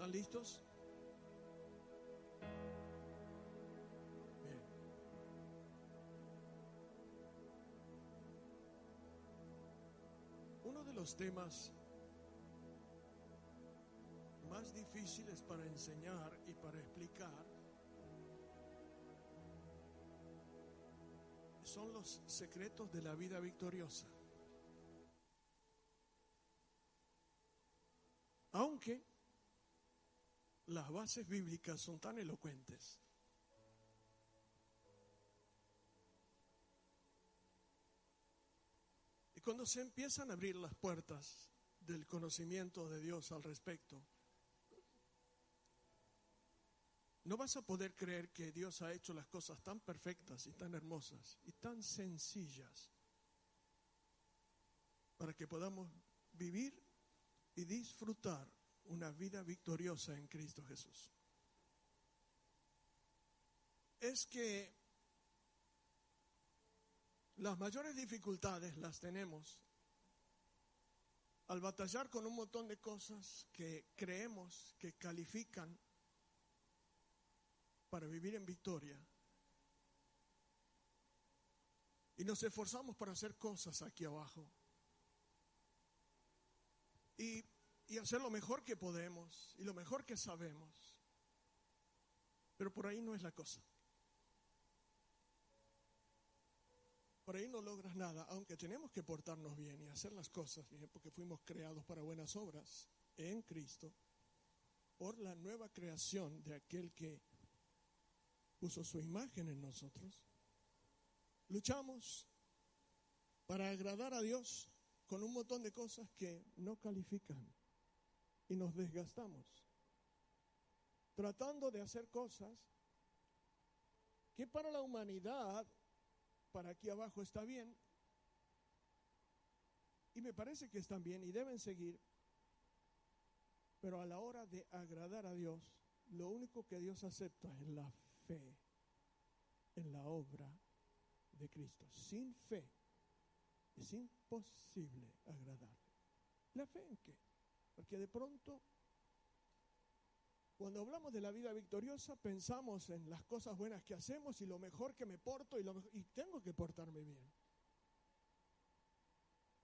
¿Están listos? Bien. Uno de los temas más difíciles para enseñar y para explicar son los secretos de la vida victoriosa. Aunque las bases bíblicas son tan elocuentes. Y cuando se empiezan a abrir las puertas del conocimiento de Dios al respecto, no vas a poder creer que Dios ha hecho las cosas tan perfectas y tan hermosas y tan sencillas para que podamos vivir y disfrutar una vida victoriosa en Cristo Jesús. Es que las mayores dificultades las tenemos al batallar con un montón de cosas que creemos que califican para vivir en victoria. Y nos esforzamos para hacer cosas aquí abajo. Y, y, hacer lo mejor que podemos y lo mejor que sabemos. Pero por ahí no es la cosa. Por ahí no logras nada, aunque tenemos que portarnos bien y hacer las cosas bien, porque fuimos creados para buenas obras en Cristo, por la nueva creación de aquel que puso su imagen en nosotros. Luchamos para agradar a Dios con un montón de cosas que no califican y nos desgastamos tratando de hacer cosas que para la humanidad, para aquí abajo está bien, y me parece que están bien y deben seguir, pero a la hora de agradar a Dios, lo único que Dios acepta es la fe en la obra de Cristo. Sin fe es imposible agradarle. ¿La fe en qué? Porque de pronto, cuando hablamos de la vida victoriosa, pensamos en las cosas buenas que hacemos y lo mejor que me porto y, lo, y tengo que portarme bien.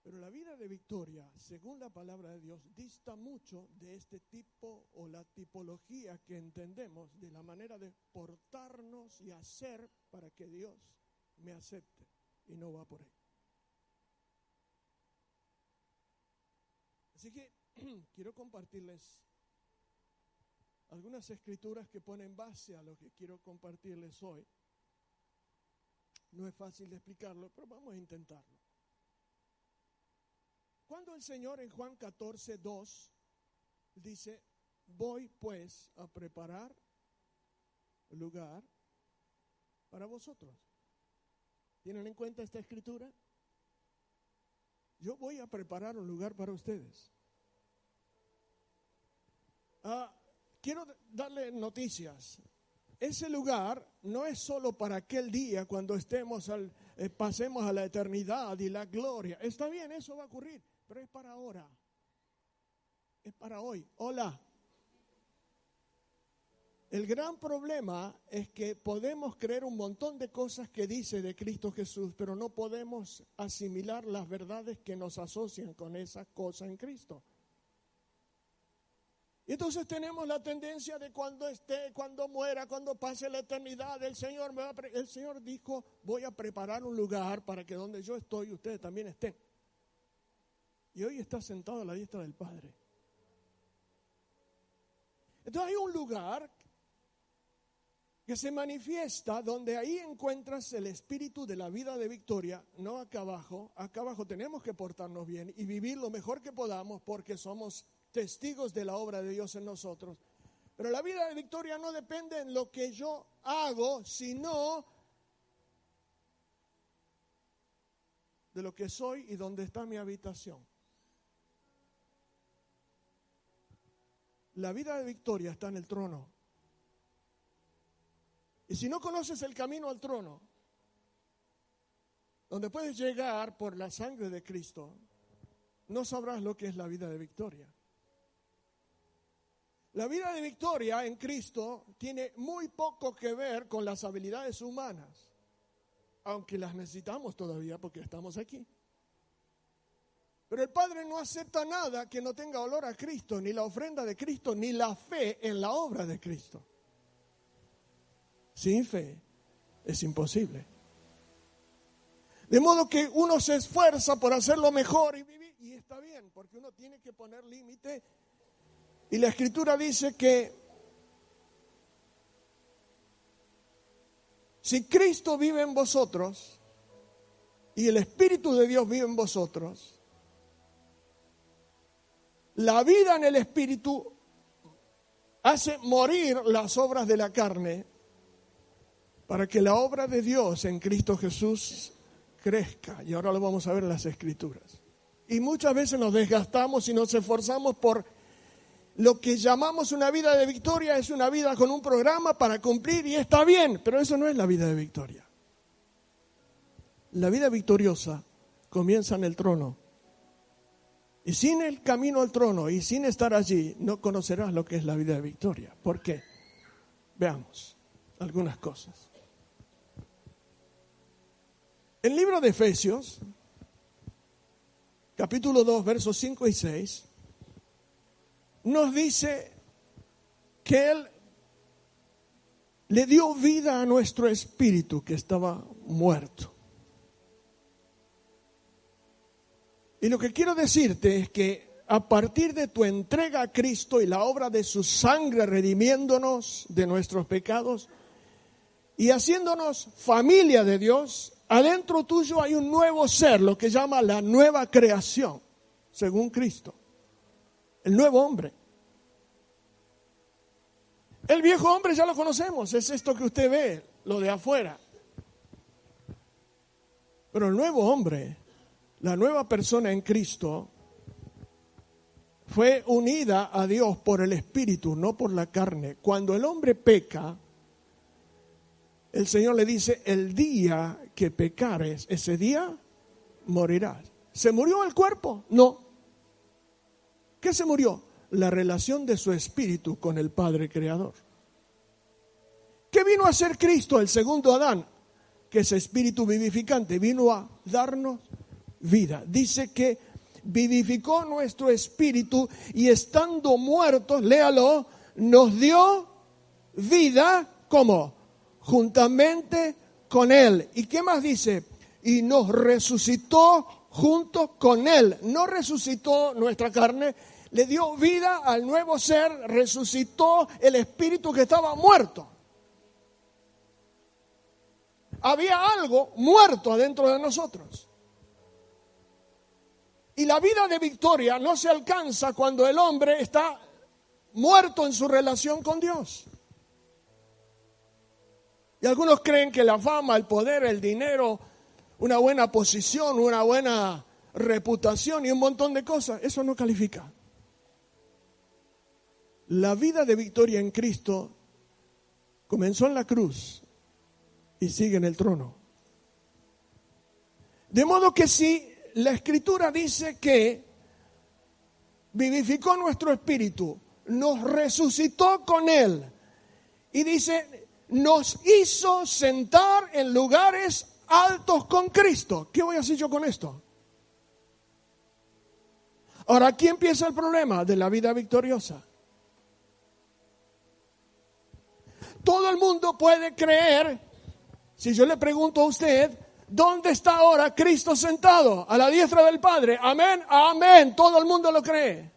Pero la vida de victoria, según la palabra de Dios, dista mucho de este tipo o la tipología que entendemos de la manera de portarnos y hacer para que Dios me acepte. Y no va por ahí. Así que quiero compartirles algunas escrituras que ponen base a lo que quiero compartirles hoy. No es fácil de explicarlo, pero vamos a intentarlo. Cuando el Señor en Juan 14, 2 dice, voy pues a preparar lugar para vosotros. ¿Tienen en cuenta esta escritura? Yo voy a preparar un lugar para ustedes. Ah, quiero darle noticias. Ese lugar no es solo para aquel día cuando estemos al, eh, pasemos a la eternidad y la gloria. Está bien, eso va a ocurrir pero es para ahora. Es para hoy. Hola. El gran problema es que podemos creer un montón de cosas que dice de Cristo Jesús, pero no podemos asimilar las verdades que nos asocian con esa cosa en Cristo. Entonces tenemos la tendencia de cuando esté, cuando muera, cuando pase la eternidad, el Señor me va a el Señor dijo, voy a preparar un lugar para que donde yo estoy ustedes también estén y hoy está sentado a la diestra del Padre. Entonces hay un lugar que se manifiesta donde ahí encuentras el espíritu de la vida de victoria, no acá abajo. Acá abajo tenemos que portarnos bien y vivir lo mejor que podamos porque somos testigos de la obra de Dios en nosotros. Pero la vida de victoria no depende en lo que yo hago, sino de lo que soy y dónde está mi habitación. La vida de victoria está en el trono. Y si no conoces el camino al trono, donde puedes llegar por la sangre de Cristo, no sabrás lo que es la vida de victoria. La vida de victoria en Cristo tiene muy poco que ver con las habilidades humanas, aunque las necesitamos todavía porque estamos aquí. Pero el Padre no acepta nada que no tenga olor a Cristo, ni la ofrenda de Cristo, ni la fe en la obra de Cristo. Sin fe es imposible. De modo que uno se esfuerza por hacerlo mejor y vivir, y está bien, porque uno tiene que poner límite. Y la escritura dice que si Cristo vive en vosotros y el Espíritu de Dios vive en vosotros, la vida en el Espíritu hace morir las obras de la carne para que la obra de Dios en Cristo Jesús crezca. Y ahora lo vamos a ver en las Escrituras. Y muchas veces nos desgastamos y nos esforzamos por lo que llamamos una vida de victoria, es una vida con un programa para cumplir y está bien, pero eso no es la vida de victoria. La vida victoriosa comienza en el trono y sin el camino al trono y sin estar allí, no conocerás lo que es la vida de victoria. ¿Por qué? Veamos algunas cosas. El libro de Efesios, capítulo 2, versos 5 y 6, nos dice que Él le dio vida a nuestro espíritu que estaba muerto. Y lo que quiero decirte es que a partir de tu entrega a Cristo y la obra de su sangre redimiéndonos de nuestros pecados y haciéndonos familia de Dios, adentro tuyo hay un nuevo ser, lo que llama la nueva creación, según Cristo, el nuevo hombre. El viejo hombre ya lo conocemos, es esto que usted ve, lo de afuera. Pero el nuevo hombre la nueva persona en Cristo fue unida a Dios por el Espíritu, no por la carne. Cuando el hombre peca, el Señor le dice, el día que pecares, ese día morirás. ¿Se murió el cuerpo? No. ¿Qué se murió? La relación de su espíritu con el Padre Creador. ¿Qué vino a ser Cristo, el segundo Adán? Que ese espíritu vivificante vino a darnos vida. Dice que vivificó nuestro espíritu y estando muertos, léalo, nos dio vida como juntamente con él. ¿Y qué más dice? Y nos resucitó junto con él. No resucitó nuestra carne, le dio vida al nuevo ser, resucitó el espíritu que estaba muerto. Había algo muerto adentro de nosotros. Y la vida de victoria no se alcanza cuando el hombre está muerto en su relación con Dios. Y algunos creen que la fama, el poder, el dinero, una buena posición, una buena reputación y un montón de cosas, eso no califica. La vida de victoria en Cristo comenzó en la cruz y sigue en el trono. De modo que si la escritura dice que vivificó nuestro espíritu, nos resucitó con él y dice, nos hizo sentar en lugares altos con Cristo. ¿Qué voy a hacer yo con esto? Ahora, aquí empieza el problema de la vida victoriosa. Todo el mundo puede creer, si yo le pregunto a usted, ¿Dónde está ahora Cristo sentado? A la diestra del Padre. Amén, amén. Todo el mundo lo cree.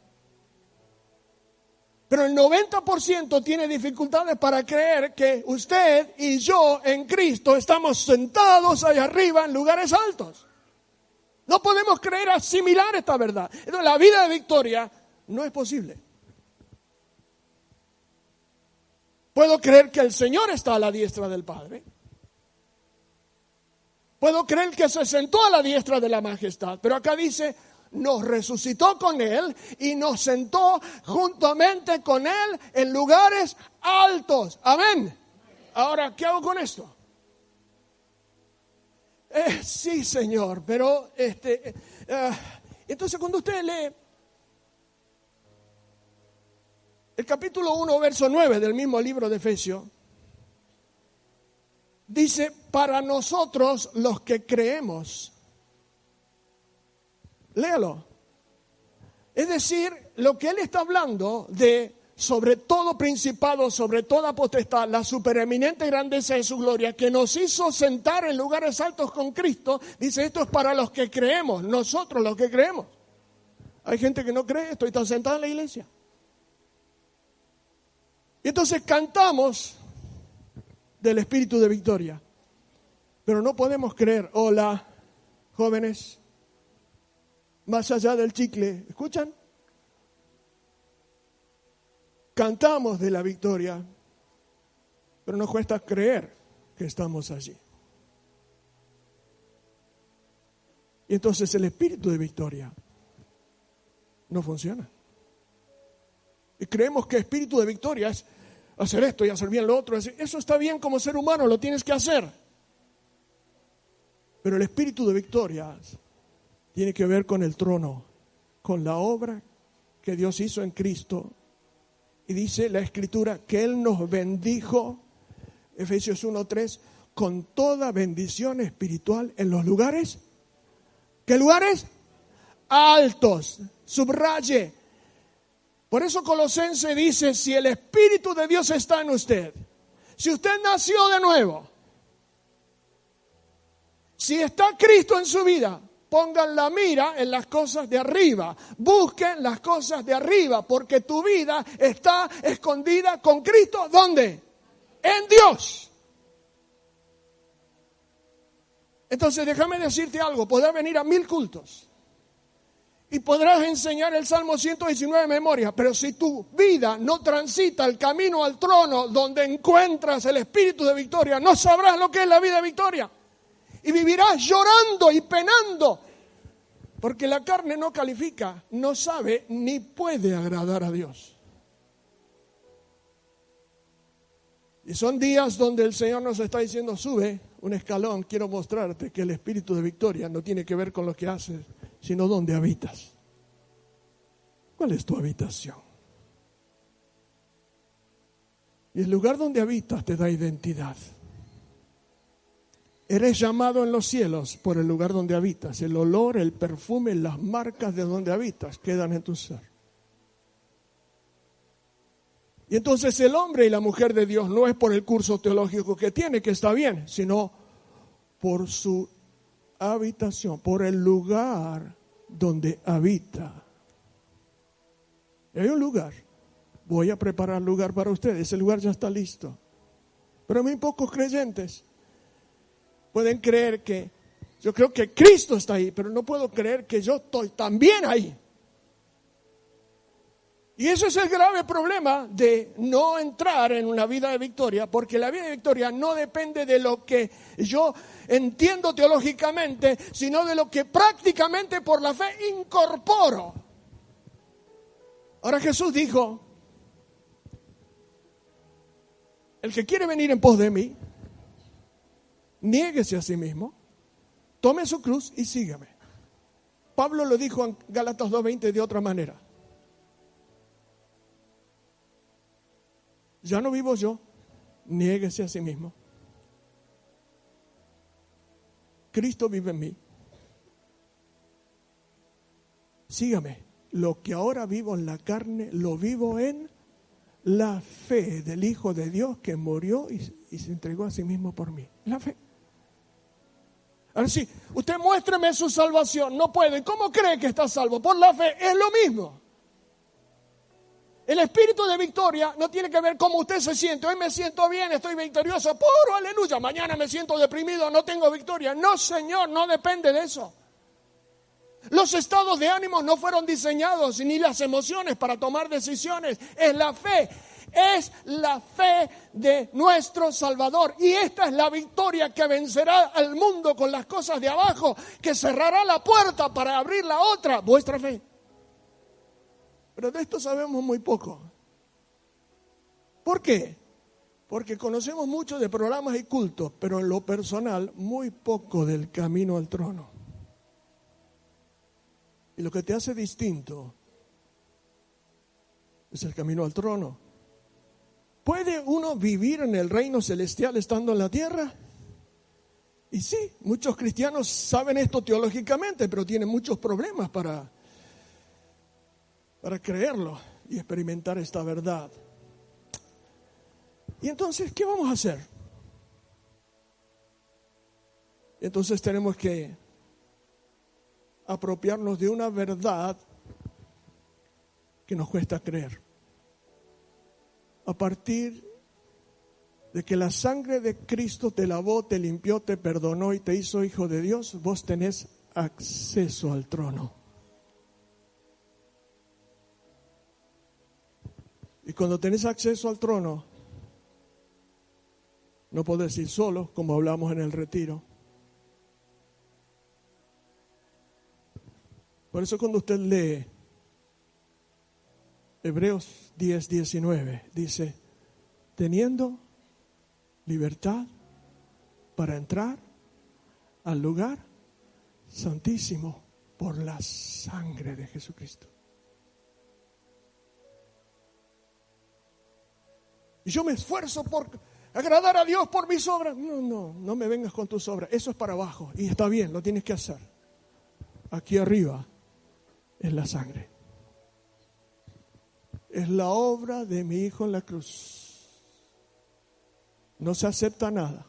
Pero el 90% tiene dificultades para creer que usted y yo en Cristo estamos sentados allá arriba en lugares altos. No podemos creer asimilar esta verdad. Entonces la vida de victoria no es posible. Puedo creer que el Señor está a la diestra del Padre. Puedo creer que se sentó a la diestra de la majestad, pero acá dice, nos resucitó con Él y nos sentó juntamente con Él en lugares altos. Amén. Ahora, ¿qué hago con esto? Eh, sí, Señor, pero este, eh, entonces cuando usted lee El capítulo 1, verso 9 del mismo libro de Efesios dice, para nosotros los que creemos. Léalo. Es decir, lo que él está hablando de sobre todo principado, sobre toda potestad, la supereminente grandeza de su gloria, que nos hizo sentar en lugares altos con Cristo, dice, esto es para los que creemos, nosotros los que creemos. Hay gente que no cree, estoy tan sentada en la iglesia. Y entonces cantamos del espíritu de victoria, pero no podemos creer, hola, jóvenes, más allá del chicle, ¿escuchan? Cantamos de la victoria, pero nos cuesta creer que estamos allí. Y entonces el espíritu de victoria no funciona. Y creemos que espíritu de victoria es hacer esto y hacer bien lo otro. Eso está bien como ser humano, lo tienes que hacer. Pero el espíritu de victoria tiene que ver con el trono, con la obra que Dios hizo en Cristo y dice la escritura que Él nos bendijo, Efesios 1.3, con toda bendición espiritual en los lugares. ¿Qué lugares? Altos. Subraye. Por eso Colosense dice, si el Espíritu de Dios está en usted, si usted nació de nuevo, si está Cristo en su vida, pongan la mira en las cosas de arriba, busquen las cosas de arriba, porque tu vida está escondida con Cristo. ¿Dónde? En Dios. Entonces déjame decirte algo, podrás venir a mil cultos y podrás enseñar el Salmo 119 de memoria, pero si tu vida no transita el camino al trono donde encuentras el espíritu de victoria, no sabrás lo que es la vida de victoria y vivirás llorando y penando. Porque la carne no califica, no sabe ni puede agradar a Dios. Y son días donde el Señor nos está diciendo, sube un escalón, quiero mostrarte que el espíritu de victoria no tiene que ver con lo que haces, sino dónde habitas. ¿Cuál es tu habitación? Y el lugar donde habitas te da identidad. Eres llamado en los cielos por el lugar donde habitas. El olor, el perfume, las marcas de donde habitas quedan en tu ser. Y entonces el hombre y la mujer de Dios no es por el curso teológico que tiene, que está bien, sino por su habitación, por el lugar donde habita. hay un lugar. Voy a preparar lugar para ustedes. Ese lugar ya está listo. Pero muy pocos creyentes pueden creer que yo creo que Cristo está ahí, pero no puedo creer que yo estoy también ahí. Y ese es el grave problema de no entrar en una vida de victoria, porque la vida de victoria no depende de lo que yo entiendo teológicamente, sino de lo que prácticamente por la fe incorporo. Ahora Jesús dijo, el que quiere venir en pos de mí, niéguese a sí mismo, tome su cruz y sígame. Pablo lo dijo en Gálatas 2.20 de otra manera. Ya no vivo yo, niéguese a sí mismo. Cristo vive en mí. Sígame. Lo que ahora vivo en la carne, lo vivo en la fe del Hijo de Dios que murió y, se entregó a sí mismo por mí. La fe. Ahora sí, usted muéstreme su salvación. No puede. ¿Cómo cree que está salvo? Por la fe. Es lo mismo. El espíritu de victoria no tiene que ver cómo usted se siente. Hoy me siento bien, estoy victorioso. Puro aleluya. Mañana me siento deprimido, no tengo victoria. No, Señor, no depende de eso. Los estados de ánimo no fueron diseñados ni las emociones para tomar decisiones. Es la fe es la fe de nuestro Salvador. Y esta es la victoria que vencerá al mundo con las cosas de abajo, que cerrará la puerta para abrir la otra, vuestra fe. Pero de esto sabemos muy poco. ¿Por qué? Porque conocemos mucho de programas y cultos, pero en lo personal muy poco del camino al trono. Y lo que te hace distinto Es el camino al trono. ¿Puede uno vivir en el reino celestial estando en la tierra? Y sí, muchos cristianos saben esto teológicamente, pero tienen muchos problemas para, para creerlo y experimentar esta verdad. Y entonces, ¿qué vamos a hacer? Entonces tenemos que apropiarnos de una verdad que nos cuesta creer. A partir de que la sangre de Cristo te lavó, te limpió, te perdonó y te hizo hijo de Dios, vos tenés acceso al trono. Y cuando tenés acceso al trono, no podés ir solo, como hablamos en el retiro. Por eso cuando usted lee Hebreos 10, 19, dice, teniendo libertad para entrar al lugar santísimo por la sangre de Jesucristo. Yo me esfuerzo por agradar a Dios por mis obras. No, no, no me vengas con tus obras. Eso es para abajo. Y está bien, lo tienes que hacer. Aquí arriba es la sangre. Es la obra de mi Hijo en la cruz. No se acepta nada.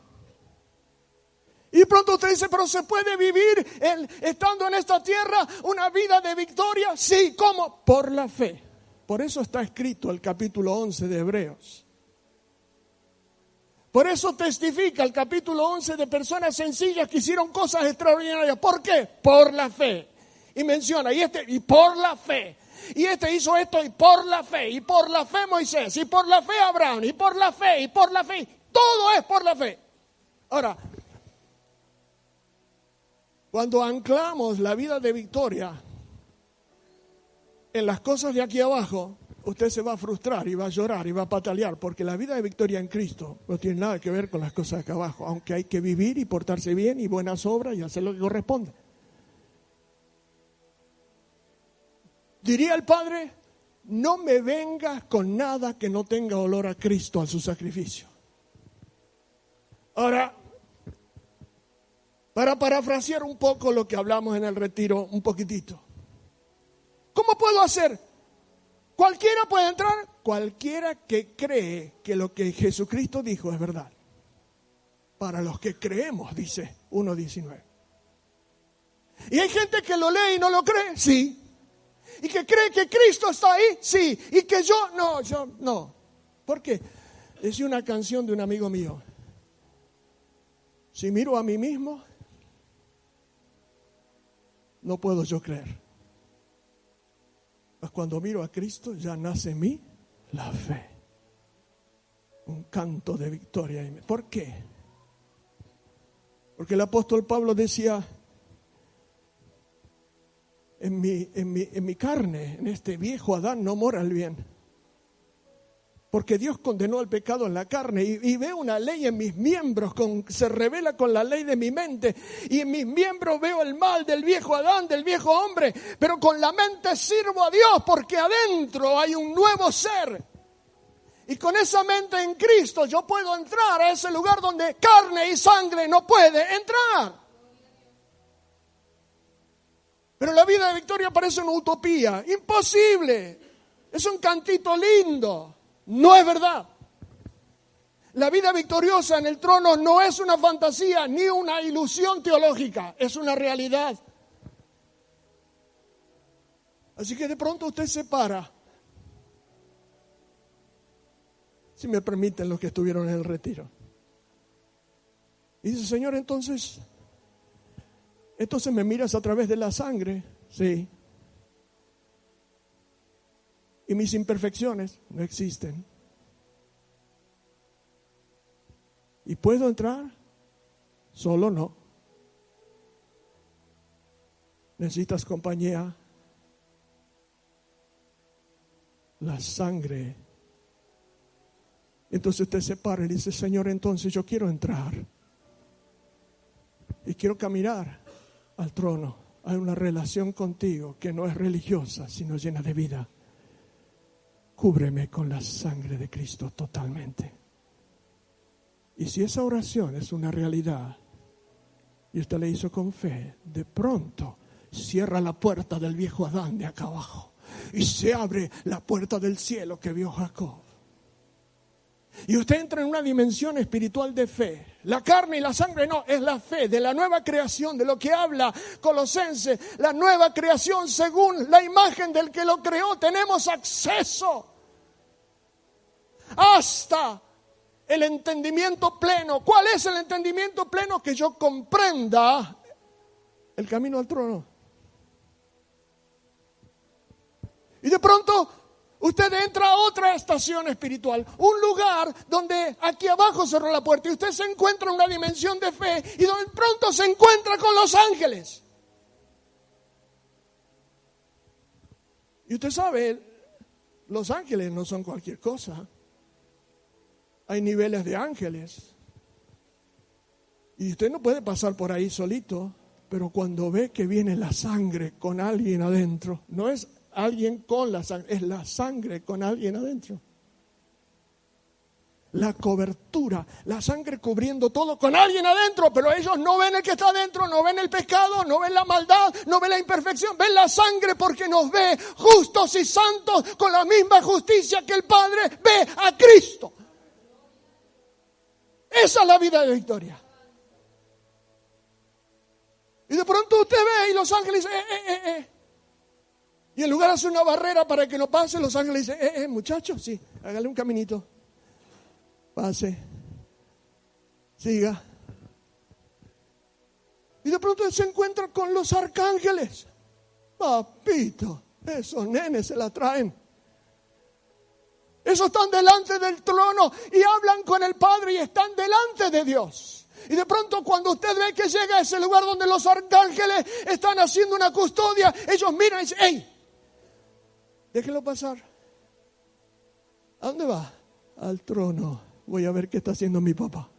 Y pronto usted dice, pero ¿se puede vivir estando en esta tierra una vida de victoria? Sí, ¿cómo? Por la fe. Por eso está escrito el capítulo 11 de Hebreos. Por eso testifica el capítulo 11 de personas sencillas que hicieron cosas extraordinarias. ¿Por qué? Por la fe. Y menciona, y este, y por la fe. Y este hizo esto y por la fe. Y por la fe Moisés. Y por la fe Abraham. Y por la fe. Y por la fe. Todo es por la fe. Ahora, cuando anclamos la vida de victoria en las cosas de aquí abajo, usted se va a frustrar y va a llorar y va a patalear, porque la vida de victoria en Cristo no tiene nada que ver con las cosas de acá abajo, aunque hay que vivir y portarse bien y buenas obras y hacer lo que corresponde. Diría el Padre, no me vengas con nada que no tenga olor a Cristo, a su sacrificio. Ahora, para parafrasear un poco lo que hablamos en el retiro, un poquitito. ¿Cómo puedo hacer? ¿Cualquiera puede entrar? Cualquiera que cree que lo que Jesucristo dijo es verdad. Para los que creemos, dice 1.19. ¿Y hay gente que lo lee y no lo cree? Sí. ¿Y que cree que Cristo está ahí? Sí. ¿Y que yo? No, yo no. ¿Por qué? Decía una canción de un amigo mío. Si miro a mí mismo, no puedo yo creer. Cuando miro a Cristo ya nace en mí la fe. Un canto de victoria. ¿Por qué? Porque el apóstol Pablo decía, en mi, en mi, en mi carne, en este viejo Adán, no mora el bien porque Dios condenó el pecado en la carne y, veo una ley en mis miembros, con, se revela con la ley de mi mente y en mis miembros veo el mal del viejo Adán, del viejo hombre, pero con la mente sirvo a Dios porque adentro hay un nuevo ser. Y con esa mente en Cristo yo puedo entrar a ese lugar donde carne y sangre no puede entrar. Pero la vida de Victoria parece una utopía, imposible. Es un cantito lindo. No es verdad. La vida victoriosa en el trono no es una fantasía ni una ilusión teológica, es una realidad. Así que de pronto usted se para. Si me permiten los que estuvieron en el retiro. Y dice, Señor, entonces, entonces me miras a través de la sangre. Sí, y mis imperfecciones no existen. ¿Y puedo entrar? Solo no. Necesitas compañía. La sangre. Entonces usted se para y dice, Señor, entonces yo quiero entrar. Y quiero caminar al trono. Hay una relación contigo que no es religiosa, sino llena de vida cúbreme con la sangre de Cristo totalmente. Y si esa oración es una realidad y usted le hizo con fe, de pronto cierra la puerta del viejo Adán de acá abajo y se abre la puerta del cielo que vio Jacob. Y usted entra en una dimensión espiritual de fe. La carne y la sangre no, es la fe de la nueva creación, de lo que habla Colosense, la nueva creación según la imagen del que lo creó. Tenemos acceso hasta el entendimiento pleno. ¿Cuál es el entendimiento pleno? Que yo comprenda el camino al trono. Y de pronto usted entra a otra estación espiritual, un lugar donde aquí abajo cerró la puerta y usted se encuentra en una dimensión de fe y donde pronto se encuentra con los ángeles. Y usted sabe, los ángeles no son cualquier cosa. Hay niveles de ángeles. Y usted no puede pasar por ahí solito, pero cuando ve que viene la sangre con alguien adentro, no es alguien con la sangre, es la sangre con alguien adentro. La cobertura, la sangre cubriendo todo con alguien adentro, pero ellos no ven el que está adentro, no ven el pecado, no ven la maldad, no ven la imperfección, ven la sangre porque nos ve justos y santos con la misma justicia que el Padre ve a Cristo. Esa es la vida de victoria. Y de pronto usted ve y los ángeles eh, eh, eh, eh. Y en lugar de hacer una barrera para que no pase, los ángeles dicen, eh, eh, muchachos, sí, hágale un caminito. Pase. Siga. Y de pronto se encuentra con los arcángeles. Papito, esos nenes se la traen. Esos están delante del trono y hablan con el Padre y están delante de Dios. Y de pronto cuando usted ve que llega a ese lugar donde los arcángeles están haciendo una custodia, ellos miran y dicen, ¡Ey! Déjenlo pasar. ¿A dónde va? Al trono. Voy a ver qué está haciendo mi papá.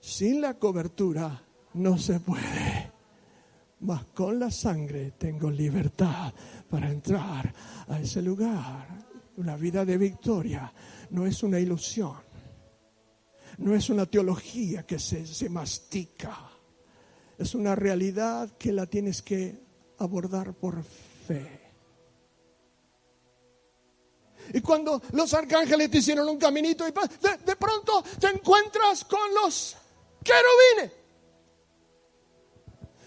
Sin la cobertura no se puede. Mas con la sangre tengo libertad para entrar a ese lugar. Una vida de victoria no es una ilusión. No es una teología que se, se mastica. Es una realidad que la tienes que abordar por fe. Y cuando los arcángeles te hicieron un caminito y de, pronto te encuentras con los querubines.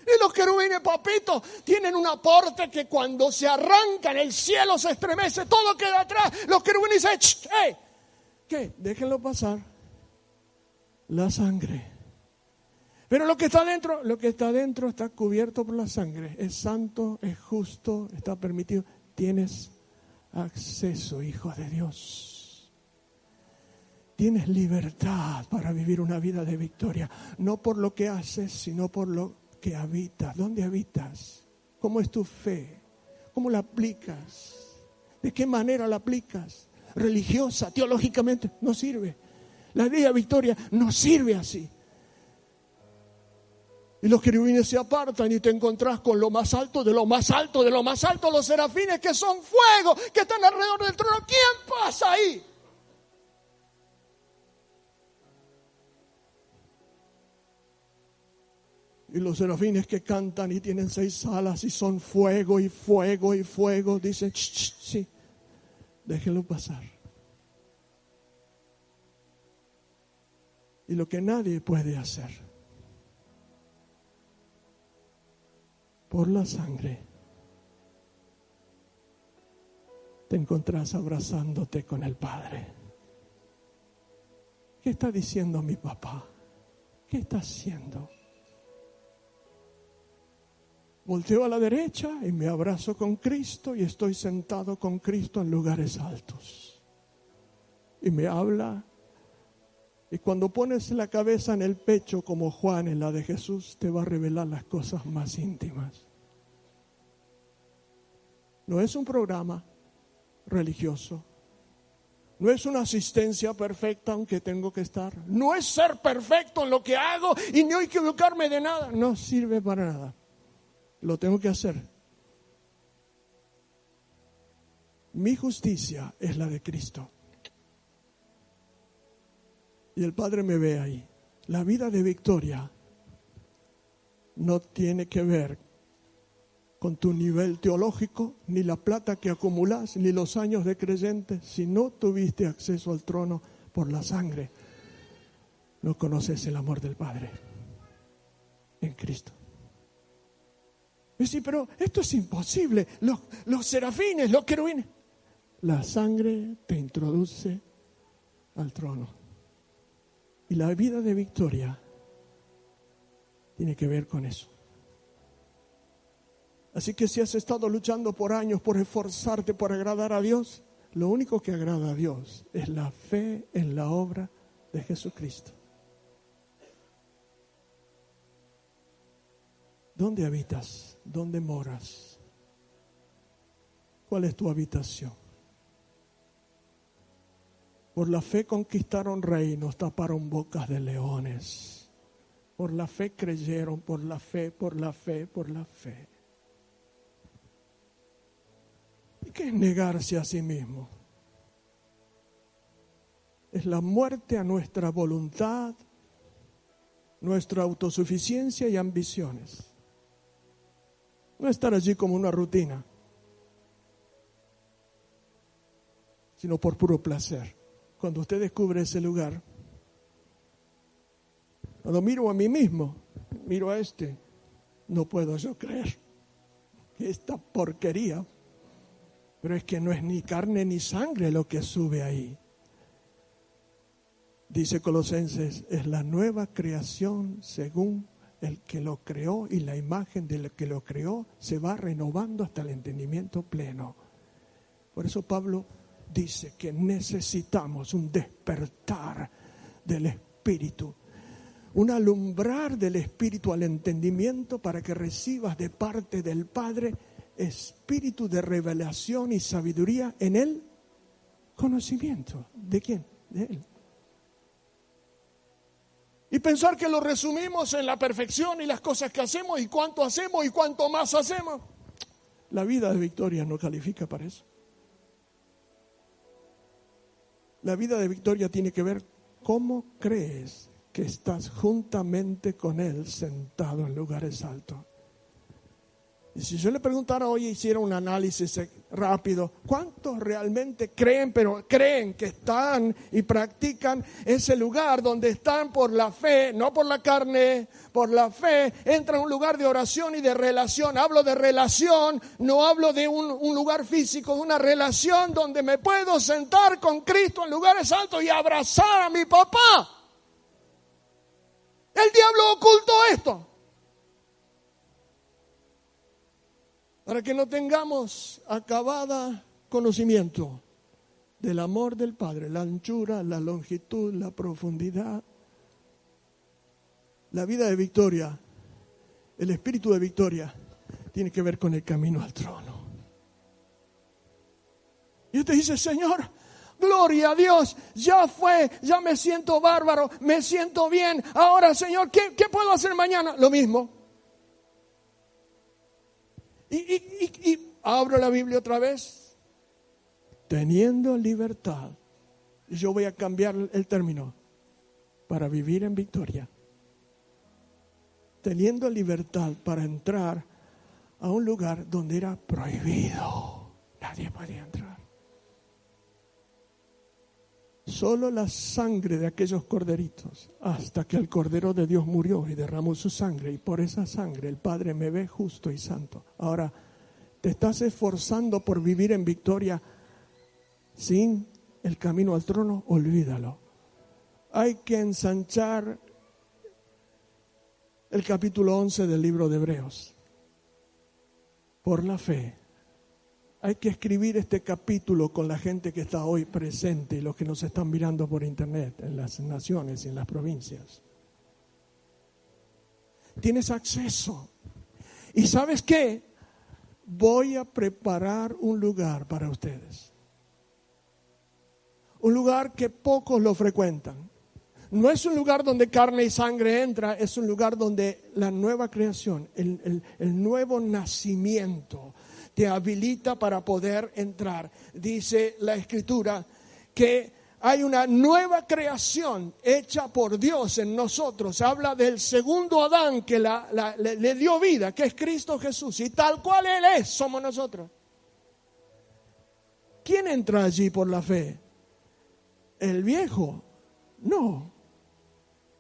Y los querubines, papito, tienen un aporte que cuando se arrancan el cielo se estremece, todo queda atrás. Los querubines dicen, hey, ¿qué? Déjenlo pasar. La sangre. Pero lo que está dentro, lo que está dentro está cubierto por la sangre. Es santo, es justo, está permitido. Tienes acceso, hijo de Dios. Tienes libertad para vivir una vida de victoria, no por lo que haces, sino por lo que habitas. ¿Dónde habitas? ¿Cómo es tu fe? ¿Cómo la aplicas? ¿De qué manera la aplicas? Religiosa, teológicamente, no sirve. La vida de victoria no sirve así. Y los querubines se apartan y te encontrás con lo más alto de lo más alto de lo más alto, los serafines que son fuego, que están alrededor del trono. ¿Quién pasa ahí? Y los serafines que cantan y tienen seis alas y son fuego y fuego y fuego, dicen, sí, déjenlo pasar. Y lo que nadie puede hacer por la sangre, te encontrás abrazándote con el Padre. ¿Qué está diciendo mi papá? ¿Qué está haciendo? Volteo a la derecha y me abrazo con Cristo y estoy sentado con Cristo en lugares altos. Y me habla. Y cuando pones la cabeza en el pecho como Juan en la de Jesús, te va a revelar las cosas más íntimas. No es un programa religioso. No es una asistencia perfecta, aunque tengo que estar. No es ser perfecto en lo que hago y no equivocarme de nada. No sirve para nada. Lo tengo que hacer. Mi justicia es la de Cristo. Y el Padre me ve ahí. La vida de victoria no tiene que ver con tu nivel teológico, ni la plata que acumulas, ni los años de creyente. Si no tuviste acceso al trono por la sangre, no conoces el amor del Padre en Cristo. Sí, pero esto es imposible. Los, los serafines, los querubines. La sangre te introduce al trono. Y la vida de victoria tiene que ver con eso. Así que si has estado luchando por años por esforzarte por agradar a Dios, lo único que agrada a Dios es la fe en la obra de Jesucristo. ¿Dónde habitas? ¿Dónde moras? ¿Cuál es tu habitación? Por la fe conquistaron reinos, taparon bocas de leones. Por la fe creyeron, por la fe, por la fe, por la fe. ¿Y qué es negarse a sí mismo? Es la muerte a nuestra voluntad, nuestra autosuficiencia y ambiciones. No estar allí como una rutina, sino por puro placer. Cuando usted descubre ese lugar, cuando miro a mí mismo, miro a este, no puedo yo creer que esta porquería, pero es que no es ni carne ni sangre lo que sube ahí. Dice Colosenses, es la nueva creación según el que lo creó y la imagen del que lo creó se va renovando hasta el entendimiento pleno. Por eso Pablo dice que necesitamos un despertar del Espíritu, un alumbrar del Espíritu al entendimiento para que recibas de parte del Padre espíritu de revelación y sabiduría en el conocimiento. ¿De quién? De Él y pensar que lo resumimos en la perfección y las cosas que hacemos y cuánto hacemos y cuánto más hacemos. La vida de victoria no califica para eso. La vida de victoria tiene que ver cómo crees que estás juntamente con Él sentado en lugares altos. Y si yo le preguntara hoy, hiciera un análisis rápido, ¿cuántos realmente creen, pero creen que están y practican ese lugar donde están por la fe, no por la carne, por la fe, entra a un lugar de oración y de relación? Hablo de relación, no hablo de un, un lugar físico, de una relación donde me puedo sentar con Cristo en lugares altos y abrazar a mi papá. El diablo ocultó esto. Para que no tengamos acabada conocimiento del amor del Padre, la anchura, la longitud, la profundidad, la vida de victoria, el espíritu de victoria, tiene que ver con el camino al trono. Y usted dice, Señor, gloria a Dios, ya fue, ya me siento bárbaro, me siento bien. Ahora, Señor, ¿qué, qué puedo hacer mañana? Lo mismo. Y, abro la Biblia otra vez. Teniendo libertad. Yo voy a cambiar el término para vivir en victoria. Teniendo libertad para entrar a un lugar donde era prohibido. Nadie podía entrar. Solo la sangre de aquellos corderitos, hasta que el Cordero de Dios murió y derramó su sangre, y por esa sangre el Padre me ve justo y santo. Ahora, ¿te estás esforzando por vivir en victoria sin el camino al trono? Olvídalo. Hay que ensanchar el capítulo 11 del libro de Hebreos. Por la fe hay que escribir este capítulo con la gente que está hoy presente y los que nos están mirando por internet en las naciones y en las provincias. Tienes acceso. ¿Y sabes qué? Voy a preparar un lugar para ustedes. Un lugar que pocos lo frecuentan. no es un lugar donde carne y sangre entra, es un lugar donde la nueva creación, el, el nuevo nacimiento, te habilita para poder entrar. Dice la escritura que hay una nueva creación hecha por Dios en nosotros. Habla del segundo Adán que le, dio vida, que es Cristo Jesús. Y tal cual Él es, somos nosotros. ¿Quién entra allí por la fe? ¿El viejo? No.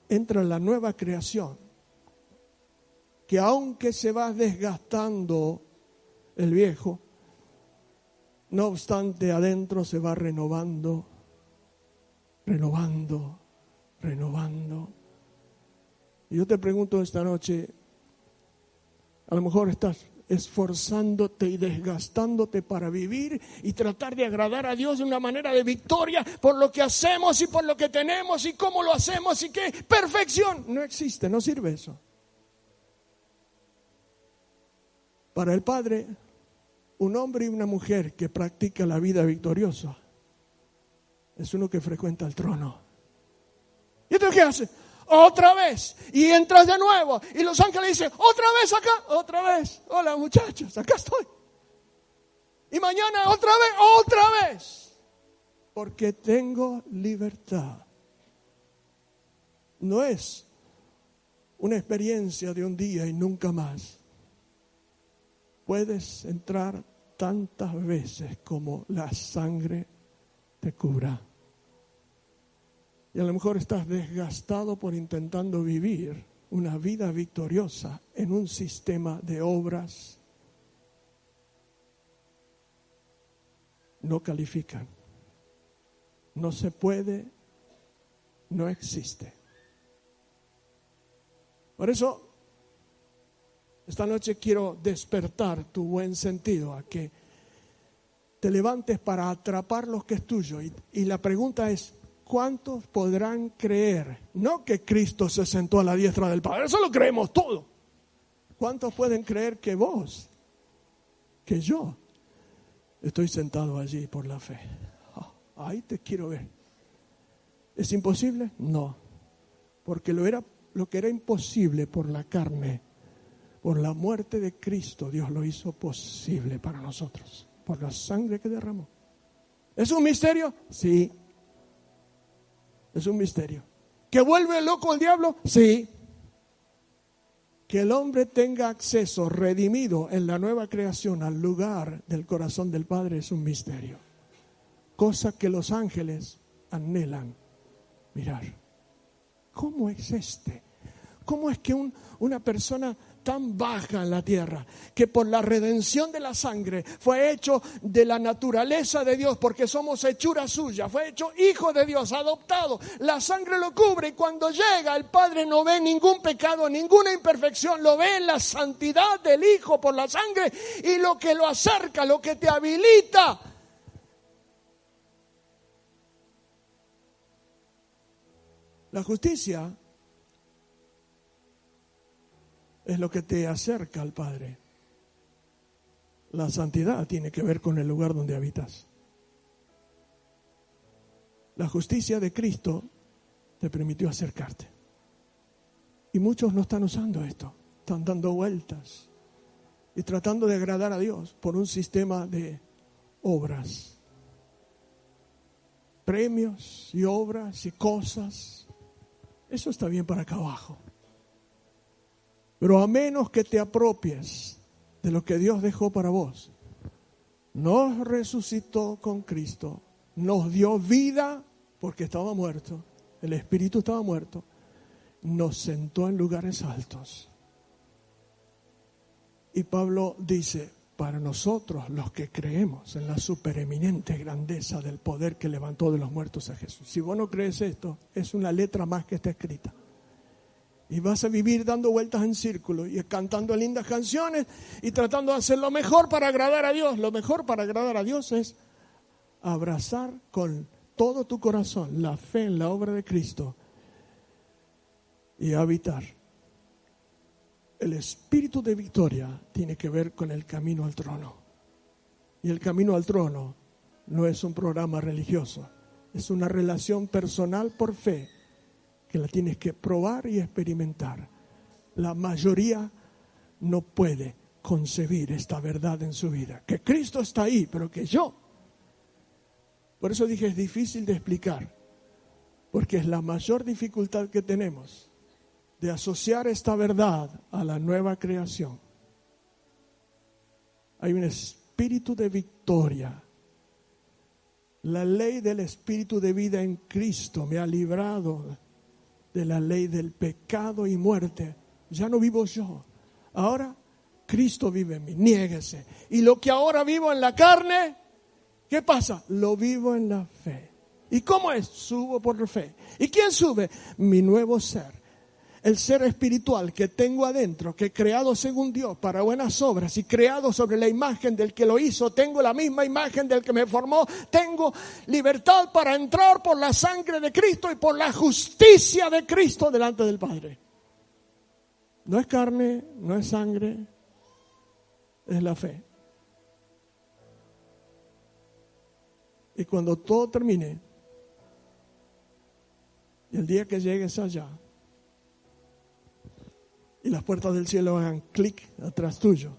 Entra la nueva creación. Que aunque se va desgastando el viejo, no obstante adentro se va renovando renovando, renovando. Y yo te pregunto esta noche, a lo mejor estás esforzándote y desgastándote para vivir y tratar de agradar a Dios de una manera de victoria por lo que hacemos y por lo que tenemos y cómo lo hacemos y qué perfección. No existe, no sirve eso. Para el Padre, un hombre y una mujer que practica la vida victoriosa es uno que frecuenta el trono. ¿Y entonces qué hace? Otra vez. Y entras de nuevo. Y los ángeles dicen, otra vez acá, otra vez. Hola muchachos, acá estoy. Y mañana otra vez, otra vez. Porque tengo libertad. No es una experiencia de un día y nunca más. Puedes entrar tantas veces como la sangre te cubra. Y a lo mejor estás desgastado por intentando vivir una vida victoriosa en un sistema de obras. No califican. No se puede, no existe. Por eso, esta noche quiero despertar tu buen sentido a que te levantes para atrapar lo que es tuyo. Y, la pregunta es, ¿cuántos podrán creer? No que Cristo se sentó a la diestra del Padre, eso lo creemos todo. ¿Cuántos pueden creer que vos, que yo, estoy sentado allí por la fe? Ah, ahí te quiero ver. ¿Es imposible? No. Porque lo, era, lo que era imposible por la carne, por la muerte de Cristo, Dios lo hizo posible para nosotros, por la sangre que derramó. ¿Es un misterio? Sí. Es un misterio. ¿Que vuelve loco el diablo? Sí. Que el hombre tenga acceso redimido en la nueva creación al lugar del corazón del Padre es un misterio. Cosa que los ángeles anhelan mirar. ¿Cómo es este? ¿Cómo es que una persona tan baja en la tierra, que por la redención de la sangre fue hecho de la naturaleza de Dios, porque somos hechura suya, fue hecho hijo de Dios, adoptado. La sangre lo cubre y cuando llega el Padre no ve ningún pecado, ninguna imperfección, lo ve en la santidad del Hijo por la sangre y lo que lo acerca, lo que te habilita. La justicia es lo que te acerca al Padre. La santidad tiene que ver con el lugar donde habitas. La justicia de Cristo te permitió acercarte. Y muchos no están usando esto, están dando vueltas y tratando de agradar a Dios por un sistema de obras, premios y obras y cosas. Eso está bien para acá abajo. Pero a menos que te apropies de lo que Dios dejó para vos, nos resucitó con Cristo, nos dio vida porque estaba muerto, el Espíritu estaba muerto, nos sentó en lugares altos. Y Pablo dice, para nosotros los que creemos en la supereminente grandeza del poder que levantó de los muertos a Jesús. Si vos no crees esto, es una letra más que está escrita. Y vas a vivir dando vueltas en círculo y cantando lindas canciones y tratando de hacer lo mejor para agradar a Dios. Lo mejor para agradar a Dios es abrazar con todo tu corazón la fe en la obra de Cristo y habitar. El espíritu de victoria tiene que ver con el camino al trono. Y el camino al trono no es un programa religioso, es una relación personal por fe que la tienes que probar y experimentar. La mayoría no puede concebir esta verdad en su vida. Que Cristo está ahí, pero que yo. Por eso dije, es difícil de explicar, porque es la mayor dificultad que tenemos de asociar esta verdad a la nueva creación. Hay un espíritu de victoria. La ley del espíritu de vida en Cristo me ha librado de la ley del pecado y muerte. Ya no vivo yo. Ahora Cristo vive en mí. Niéguese. Y lo que ahora vivo en la carne, ¿qué pasa? Lo vivo en la fe. ¿Y cómo es? Subo por fe. ¿Y quién sube? Mi nuevo ser el ser espiritual que tengo adentro, que creado según Dios para buenas obras y creado sobre la imagen del que lo hizo, tengo la misma imagen del que me formó, tengo libertad para entrar por la sangre de Cristo y por la justicia de Cristo delante del Padre. No es carne, no es sangre, es la fe. Y cuando todo termine, y el día que llegues allá, y las puertas del cielo hagan clic atrás tuyo.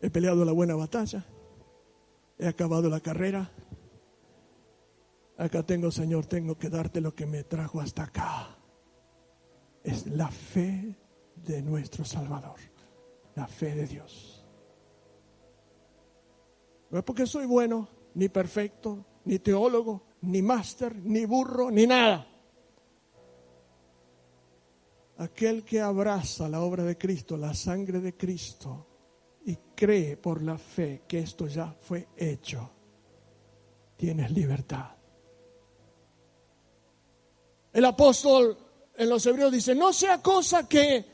He peleado la buena batalla, he acabado la carrera. Acá tengo, Señor, tengo que darte lo que me trajo hasta acá. Es la fe de nuestro Salvador, la fe de Dios. No es porque soy bueno, ni perfecto, ni teólogo, ni máster, ni burro, ni nada. Aquel que abraza la obra de Cristo, la sangre de Cristo, y cree por la fe que esto ya fue hecho, tienes libertad. El apóstol en los hebreos dice, no sea cosa que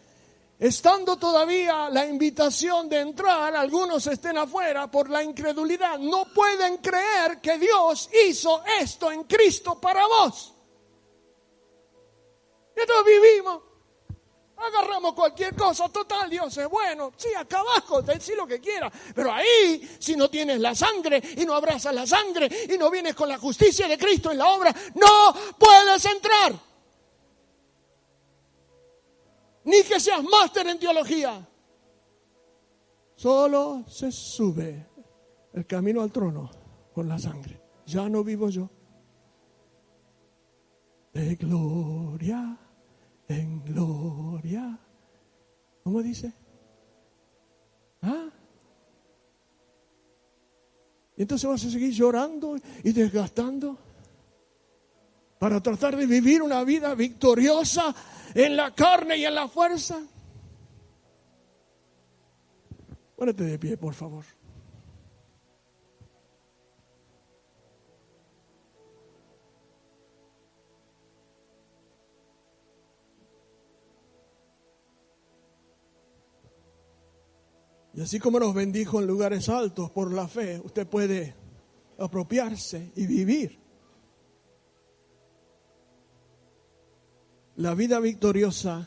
estando todavía la invitación de entrar, algunos estén afuera por la incredulidad, no pueden creer que Dios hizo esto en Cristo para vos. Entonces vivimos Agarramos cualquier cosa, total, Dios es bueno. Sí, acá abajo, sí lo que quiera. Pero ahí, si no tienes la sangre y no abrazas la sangre y no vienes con la justicia de Cristo en la obra, no puedes entrar. Ni que seas máster en teología. Solo se sube el camino al trono con la sangre. Ya no vivo yo. De gloria en gloria. ¿Cómo dice? ¿Ah? Y entonces vas a seguir llorando y desgastando para tratar de vivir una vida victoriosa en la carne y en la fuerza. Pónete de pie, por favor. Y así como nos bendijo en lugares altos por la fe, usted puede apropiarse y vivir. La vida victoriosa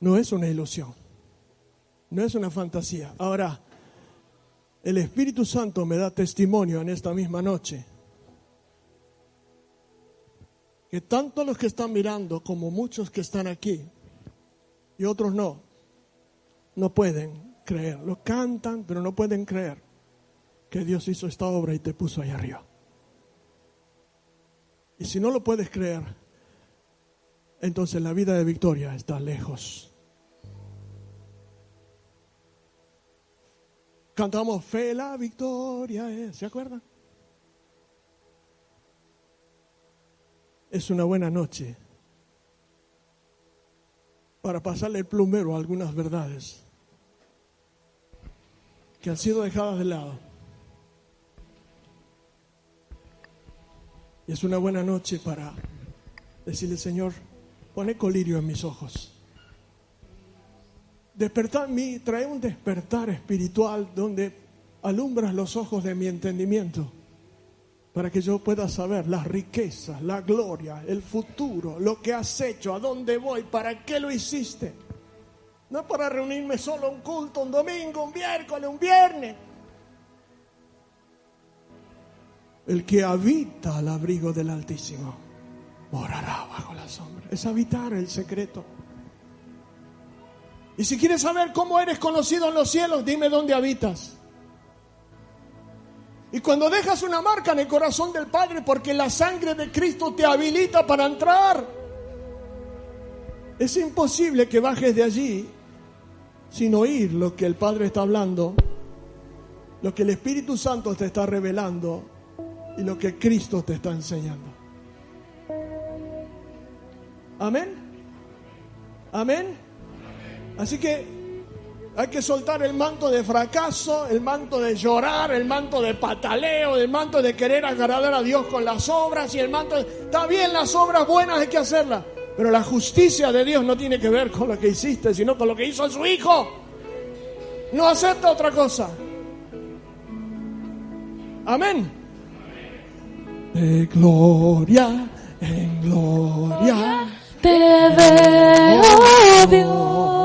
no es una ilusión, no es una fantasía. Ahora, el Espíritu Santo me da testimonio en esta misma noche que tanto los que están mirando como muchos que están aquí y otros no, no pueden creer. Lo cantan, pero no pueden creer que Dios hizo esta obra y te puso ahí arriba. Y si no lo puedes creer, entonces la vida de victoria está lejos. Cantamos fe la victoria, ¿se acuerdan? Es una buena noche para pasarle el plumero a algunas verdades que han sido dejadas de lado. Y es una buena noche para decirle, Señor, pone colirio en mis ojos. Despertar mí, trae un despertar espiritual donde alumbras los ojos de mi entendimiento para que yo pueda saber las riquezas, la gloria, el futuro, lo que has hecho, a dónde voy, para qué lo hiciste. No para reunirme solo un culto, un domingo, un miércoles, un viernes. El que habita al abrigo del Altísimo morará bajo la sombra. Es habitar el secreto. Y si quieres saber cómo eres conocido en los cielos, dime dónde habitas. Y cuando dejas una marca en el corazón del Padre, porque la sangre de Cristo te habilita para entrar, es imposible que bajes de allí sin oír lo que el Padre está hablando, lo que el Espíritu Santo te está revelando y lo que Cristo te está enseñando. Amén. Amén. Así que hay que soltar el manto de fracaso, el manto de llorar, el manto de pataleo, el manto de querer agradar a Dios con las obras y el manto de... Está bien, las obras buenas hay que hacerlas, pero la justicia de Dios no tiene que ver con lo que hiciste, sino con lo que hizo su Hijo. No acepta otra cosa. Amén. De gloria en gloria. Te veo, Dios,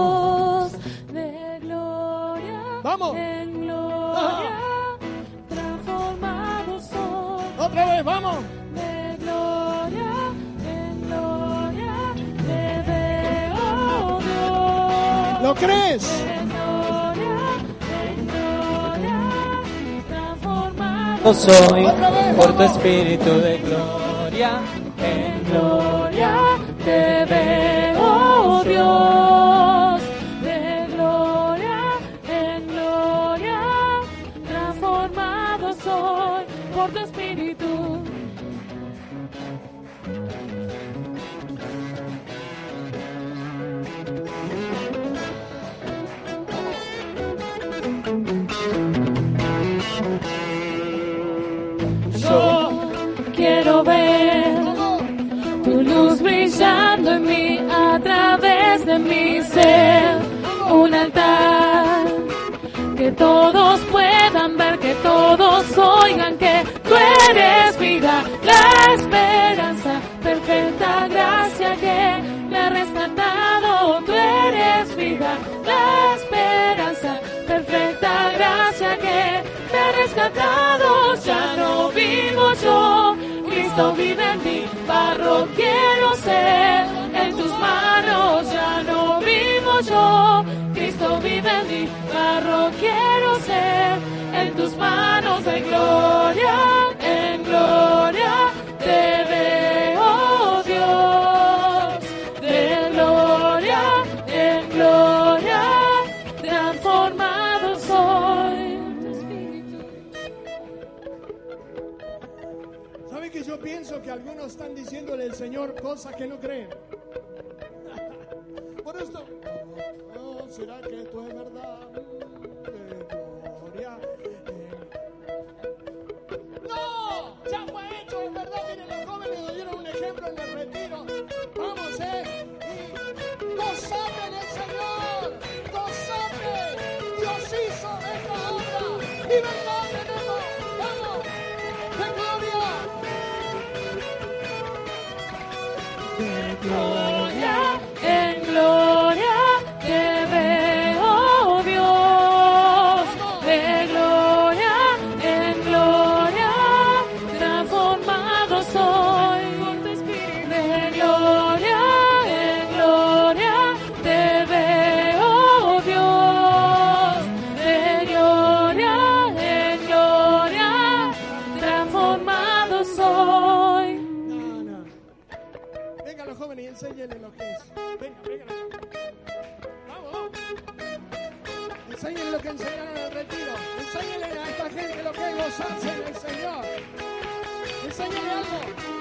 ¿Lo crees? No soy por tu espíritu de gloria en gloria te veo, Dios. Mi ser. Un altar que todos puedan ver, que todos oigan que tú eres vida, la esperanza, perfecta gracia que me ha rescatado. Tú eres vida, la esperanza, perfecta gracia que me ha rescatado. Ya no vivo yo, Cristo vive en mí, barro yo, Cristo vive en mí, barro quiero ser en tus manos de gloria, en gloria te veo Dios, de gloria en gloria transformado soy. Tu espíritu. ¿Sabe que yo pienso que algunos están diciéndole al Señor cosas que no creen? Por esto, ¿será que esto es verdad? De gloria. No, ya fue hecho, es verdad. Miren, los jóvenes nos dieron un ejemplo en el retiro. Vamos, eh. Y gozate en el Señor, gozate. Dios hizo esta obra. Libertad tenemos. Vamos, de gloria. gloria, gozarse en el Señor. Enséñenle algo.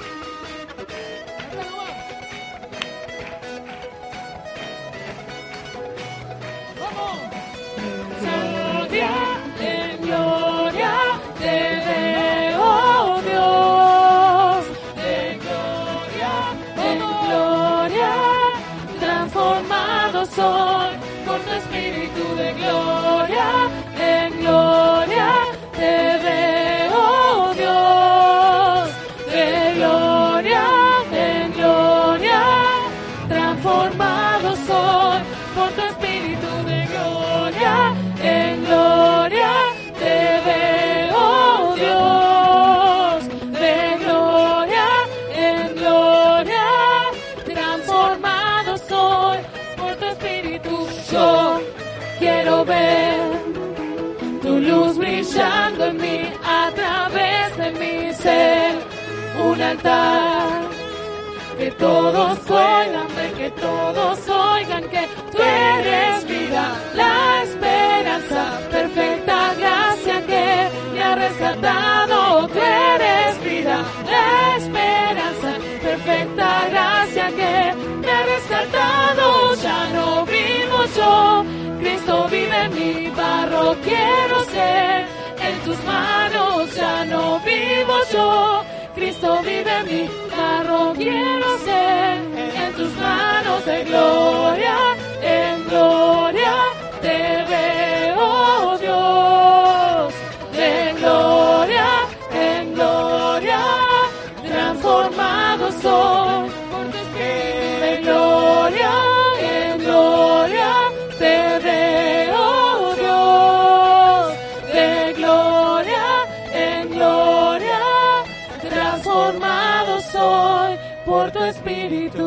Cristo vive en mi barro, quiero ser en tus manos, ya no vivo yo. Cristo vive en mi barro, quiero ser en tus manos de gloria, espíritu.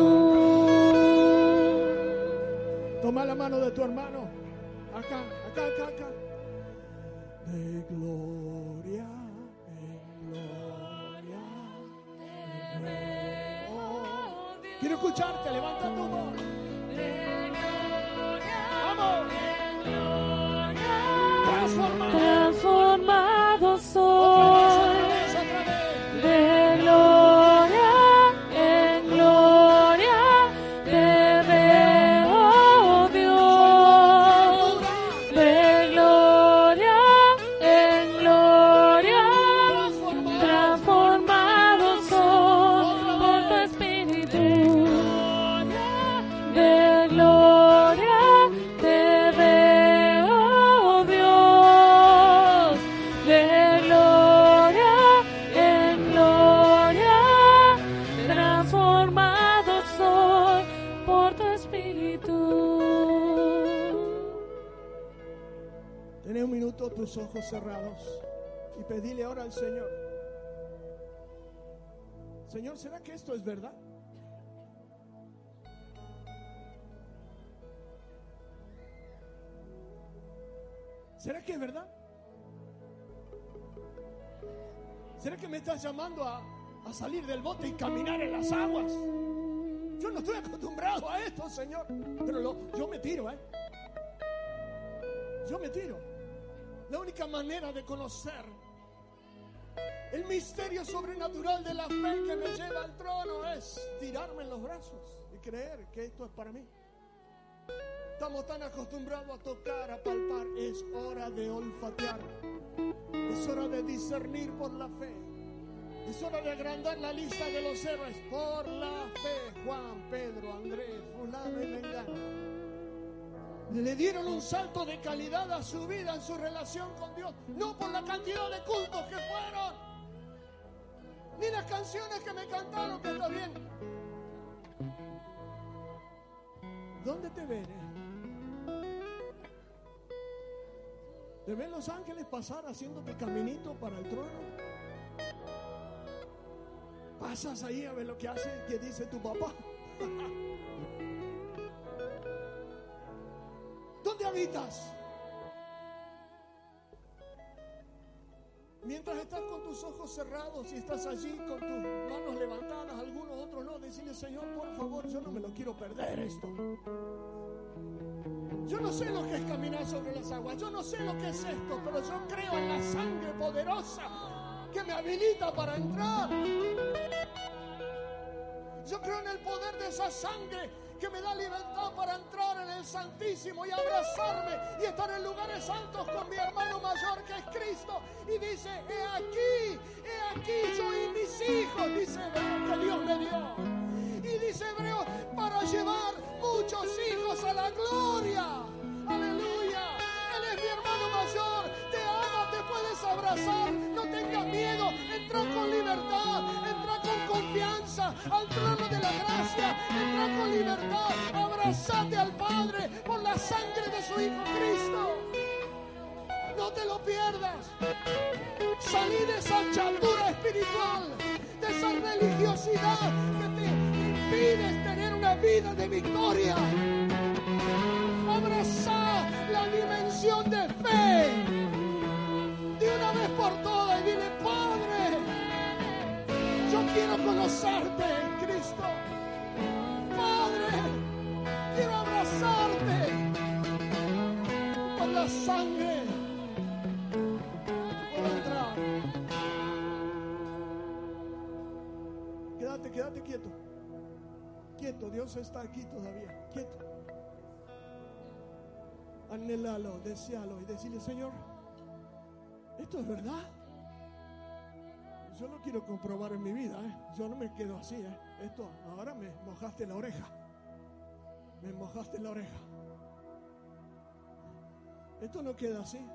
Toma la mano de tu hermano. Acá, acá, acá, acá. De gloria en gloria. te veo. Quiero escucharte, levanta tu voz. Cerrados y pedile ahora al Señor. Señor, ¿será que esto es verdad? ¿Será que es verdad? ¿Será que me estás llamando a, a salir del bote y caminar en las aguas? Yo no estoy acostumbrado a esto, Señor. Pero yo me tiro, ¿eh? Yo me tiro. La única manera de conocer el misterio sobrenatural de la fe que me lleva al trono es tirarme en los brazos y creer que esto es para mí. Estamos tan acostumbrados a tocar, a palpar. Es hora de olfatear. Es hora de discernir por la fe. Es hora de agrandar la lista de los héroes por la fe. Juan, Pedro, Andrés, fulano y mengano le dieron un salto de calidad a su vida en su relación con Dios, no por la cantidad de cultos que fueron, ni las canciones que me cantaron, que está bien. ¿Dónde te ven? eh? ¿Te ven los ángeles pasar haciéndote caminito para el trono? Pasas ahí a ver lo que hace, que dice tu papá. ¿Dónde habitas? Mientras estás con tus ojos cerrados y estás allí con tus manos levantadas, algunos otros no, decirle Señor, por favor, yo no me lo quiero perder esto. Yo no sé lo que es caminar sobre las aguas, yo no sé lo que es esto, pero yo creo en la sangre poderosa que me habilita para entrar. Yo creo en el poder de esa sangre que me da libertad para entrar en el Santísimo y abrazarme y estar en lugares altos con mi hermano mayor que es Cristo. Y dice, he aquí, he aquí yo y mis hijos, dice Hebreo, que Dios me dio. Y dice Hebreo, para llevar muchos hijos a la gloria. Aleluya. Él es mi hermano mayor. Te ama, te puedes abrazar. No tengas miedo. Entra con libertad. Entra confianza al trono de la gracia. Entra con libertad. Abrazate al Padre por la sangre de su Hijo Cristo. No te lo pierdas. Salí de esa chatura espiritual, de esa religiosidad que te impide tener una vida de victoria. Abraza la dimensión de fe, de una por todas quiero conocerte, Cristo. Padre, quiero abrazarte con la sangre. Quédate, quédate quieto. Quieto, Dios está aquí todavía. Quieto. Anhelalo, desealo y decirle, Señor, ¿esto es verdad? Yo lo quiero comprobar en mi vida, ¿eh? Yo no me quedo así, ¿eh? Esto, ahora me mojaste la oreja. Me mojaste la oreja. Esto no queda así.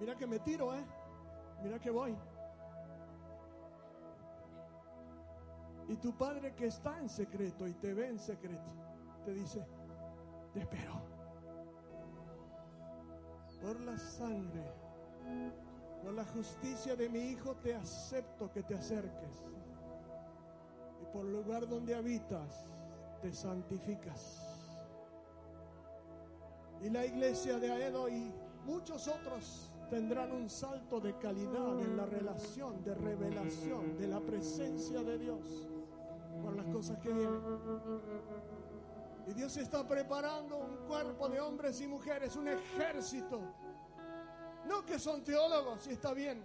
Mira que me tiro, ¿eh? Mira que voy. Y tu padre que está en secreto y te ve en secreto, te dice, te espero. Por la sangre, por la justicia de mi Hijo te acepto que te acerques. Y por el lugar donde habitas, te santificas. Y la iglesia de Aedo y muchos otros tendrán un salto de calidad en la relación, de revelación, de la presencia de Dios por las cosas que vienen. Y Dios está preparando un cuerpo de hombres y mujeres, un ejército. No que son teólogos, y está bien.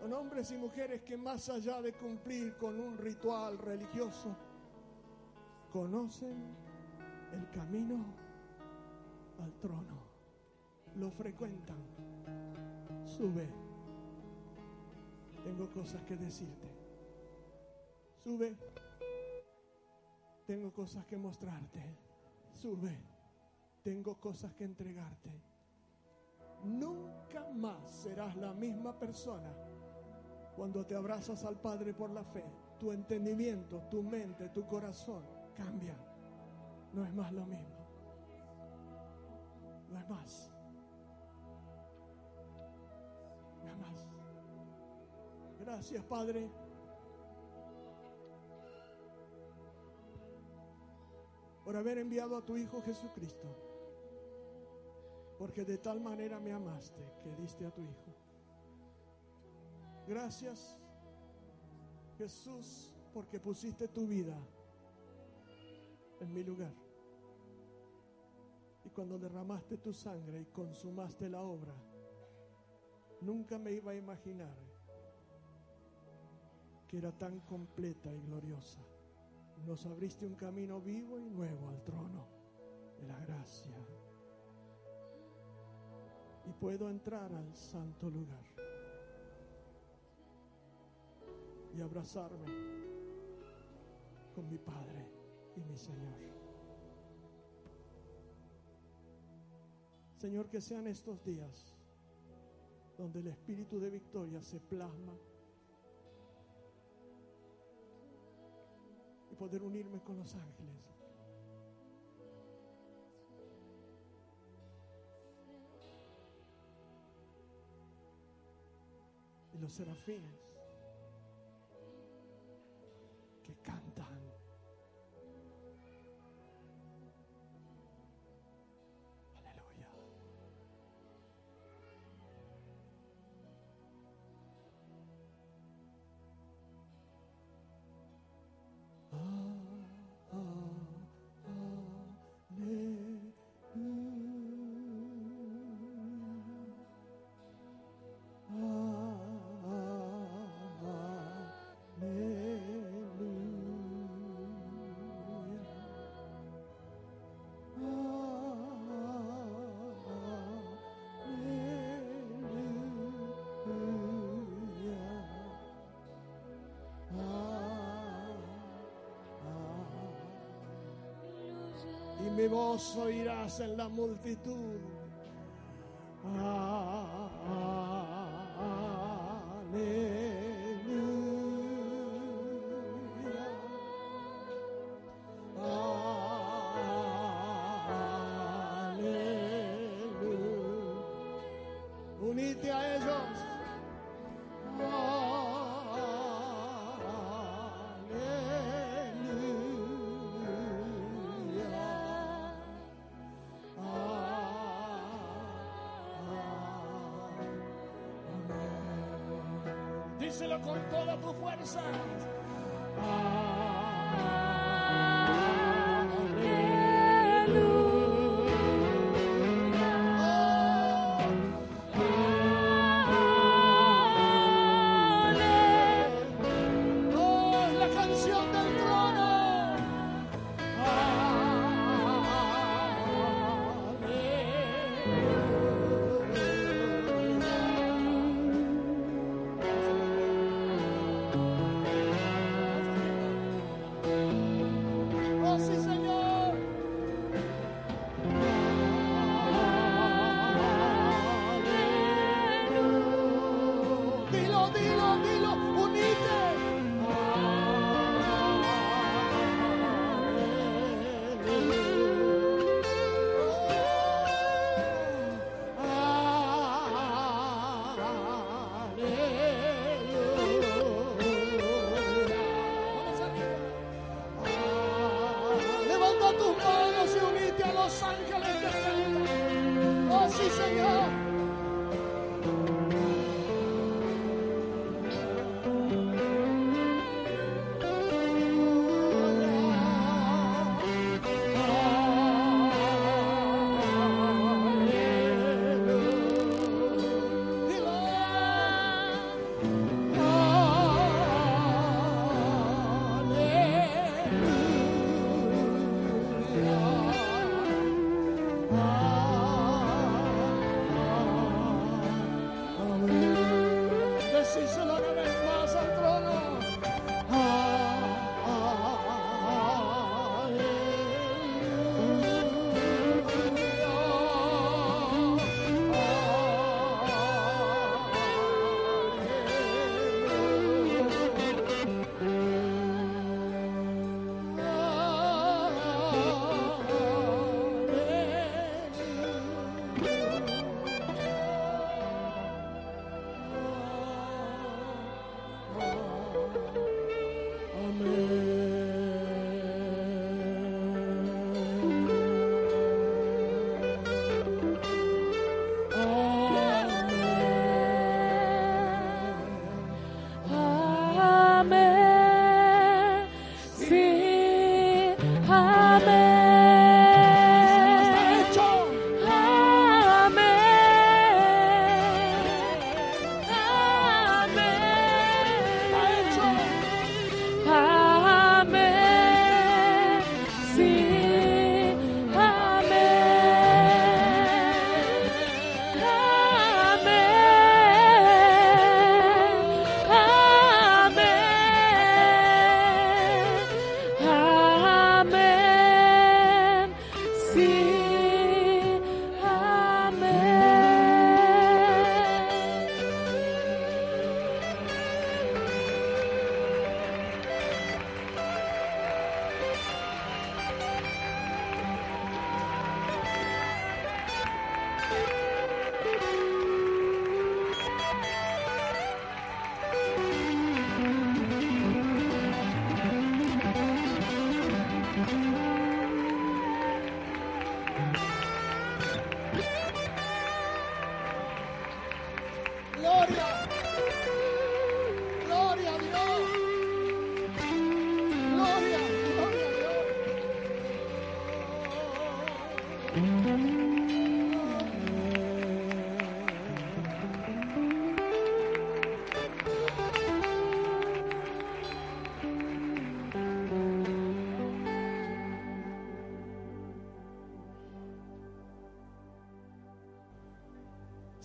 Son hombres y mujeres que más allá de cumplir con un ritual religioso, conocen el camino al trono. Lo frecuentan. Sube. Tengo cosas que decirte. Sube. Tengo cosas que mostrarte. Sube. Tengo cosas que entregarte. Nunca más serás la misma persona cuando te abrazas al Padre por la fe. Tu entendimiento, tu mente, tu corazón cambia. No es más lo mismo. No es más. No es más. Gracias, Padre. por haber enviado a tu Hijo Jesucristo. Porque de tal manera me amaste que diste a tu Hijo. Gracias, Jesús, porque pusiste tu vida en mi lugar. Y cuando derramaste tu sangre y consumaste la obra, nunca me iba a imaginar que era tan completa y gloriosa nos abriste un camino vivo y nuevo al trono de la gracia. Y puedo entrar al santo lugar y abrazarme con mi Padre y mi Señor. Señor, que sean estos días donde el espíritu de victoria se plasma y poder unirme con los ángeles. Los serafines que cantan. Mi voz oirás en la multitud.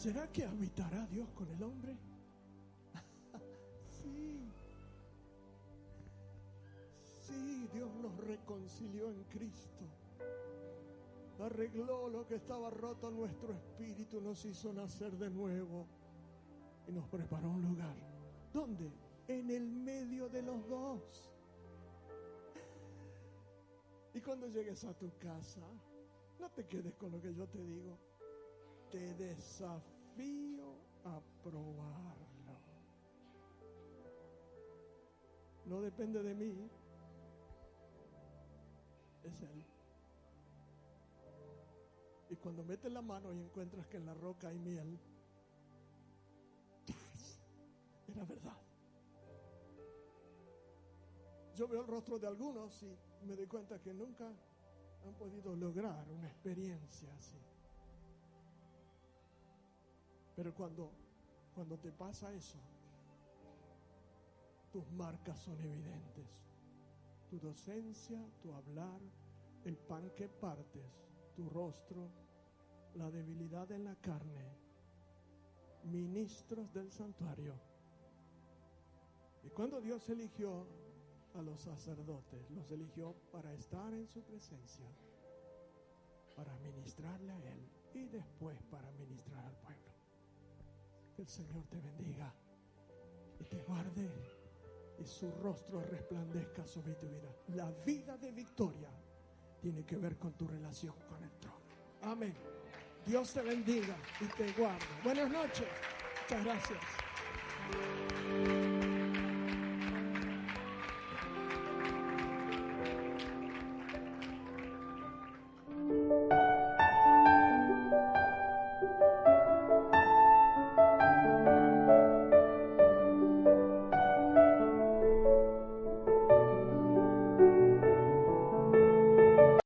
¿Será que habitará Dios con el hombre? sí. Sí, Dios nos reconcilió en Cristo. Arregló lo que estaba roto en nuestro espíritu, nos hizo nacer de nuevo y nos preparó un lugar. ¿Dónde? En el medio de los dos. Y cuando llegues a tu casa, no te quedes con lo que yo te digo. Te desafío a probarlo. No depende de mí, es Él. Y cuando metes la mano y encuentras que en la roca hay miel, era verdad. yo veo el rostro de algunos y me doy cuenta que nunca han podido lograr una experiencia así. Pero cuando, cuando te pasa eso, tus marcas son evidentes. Tu docencia, tu hablar, el pan que partes, tu rostro, la debilidad en la carne, ministros del santuario. Y cuando Dios eligió a los sacerdotes, los eligió para estar en su presencia, para ministrarle a Él y después para ministrar al pueblo. Que el Señor te bendiga y te guarde y su rostro resplandezca sobre tu vida. La vida de victoria tiene que ver con tu relación con el trono. Amén. Dios te bendiga y te guarde. Buenas noches. Muchas gracias.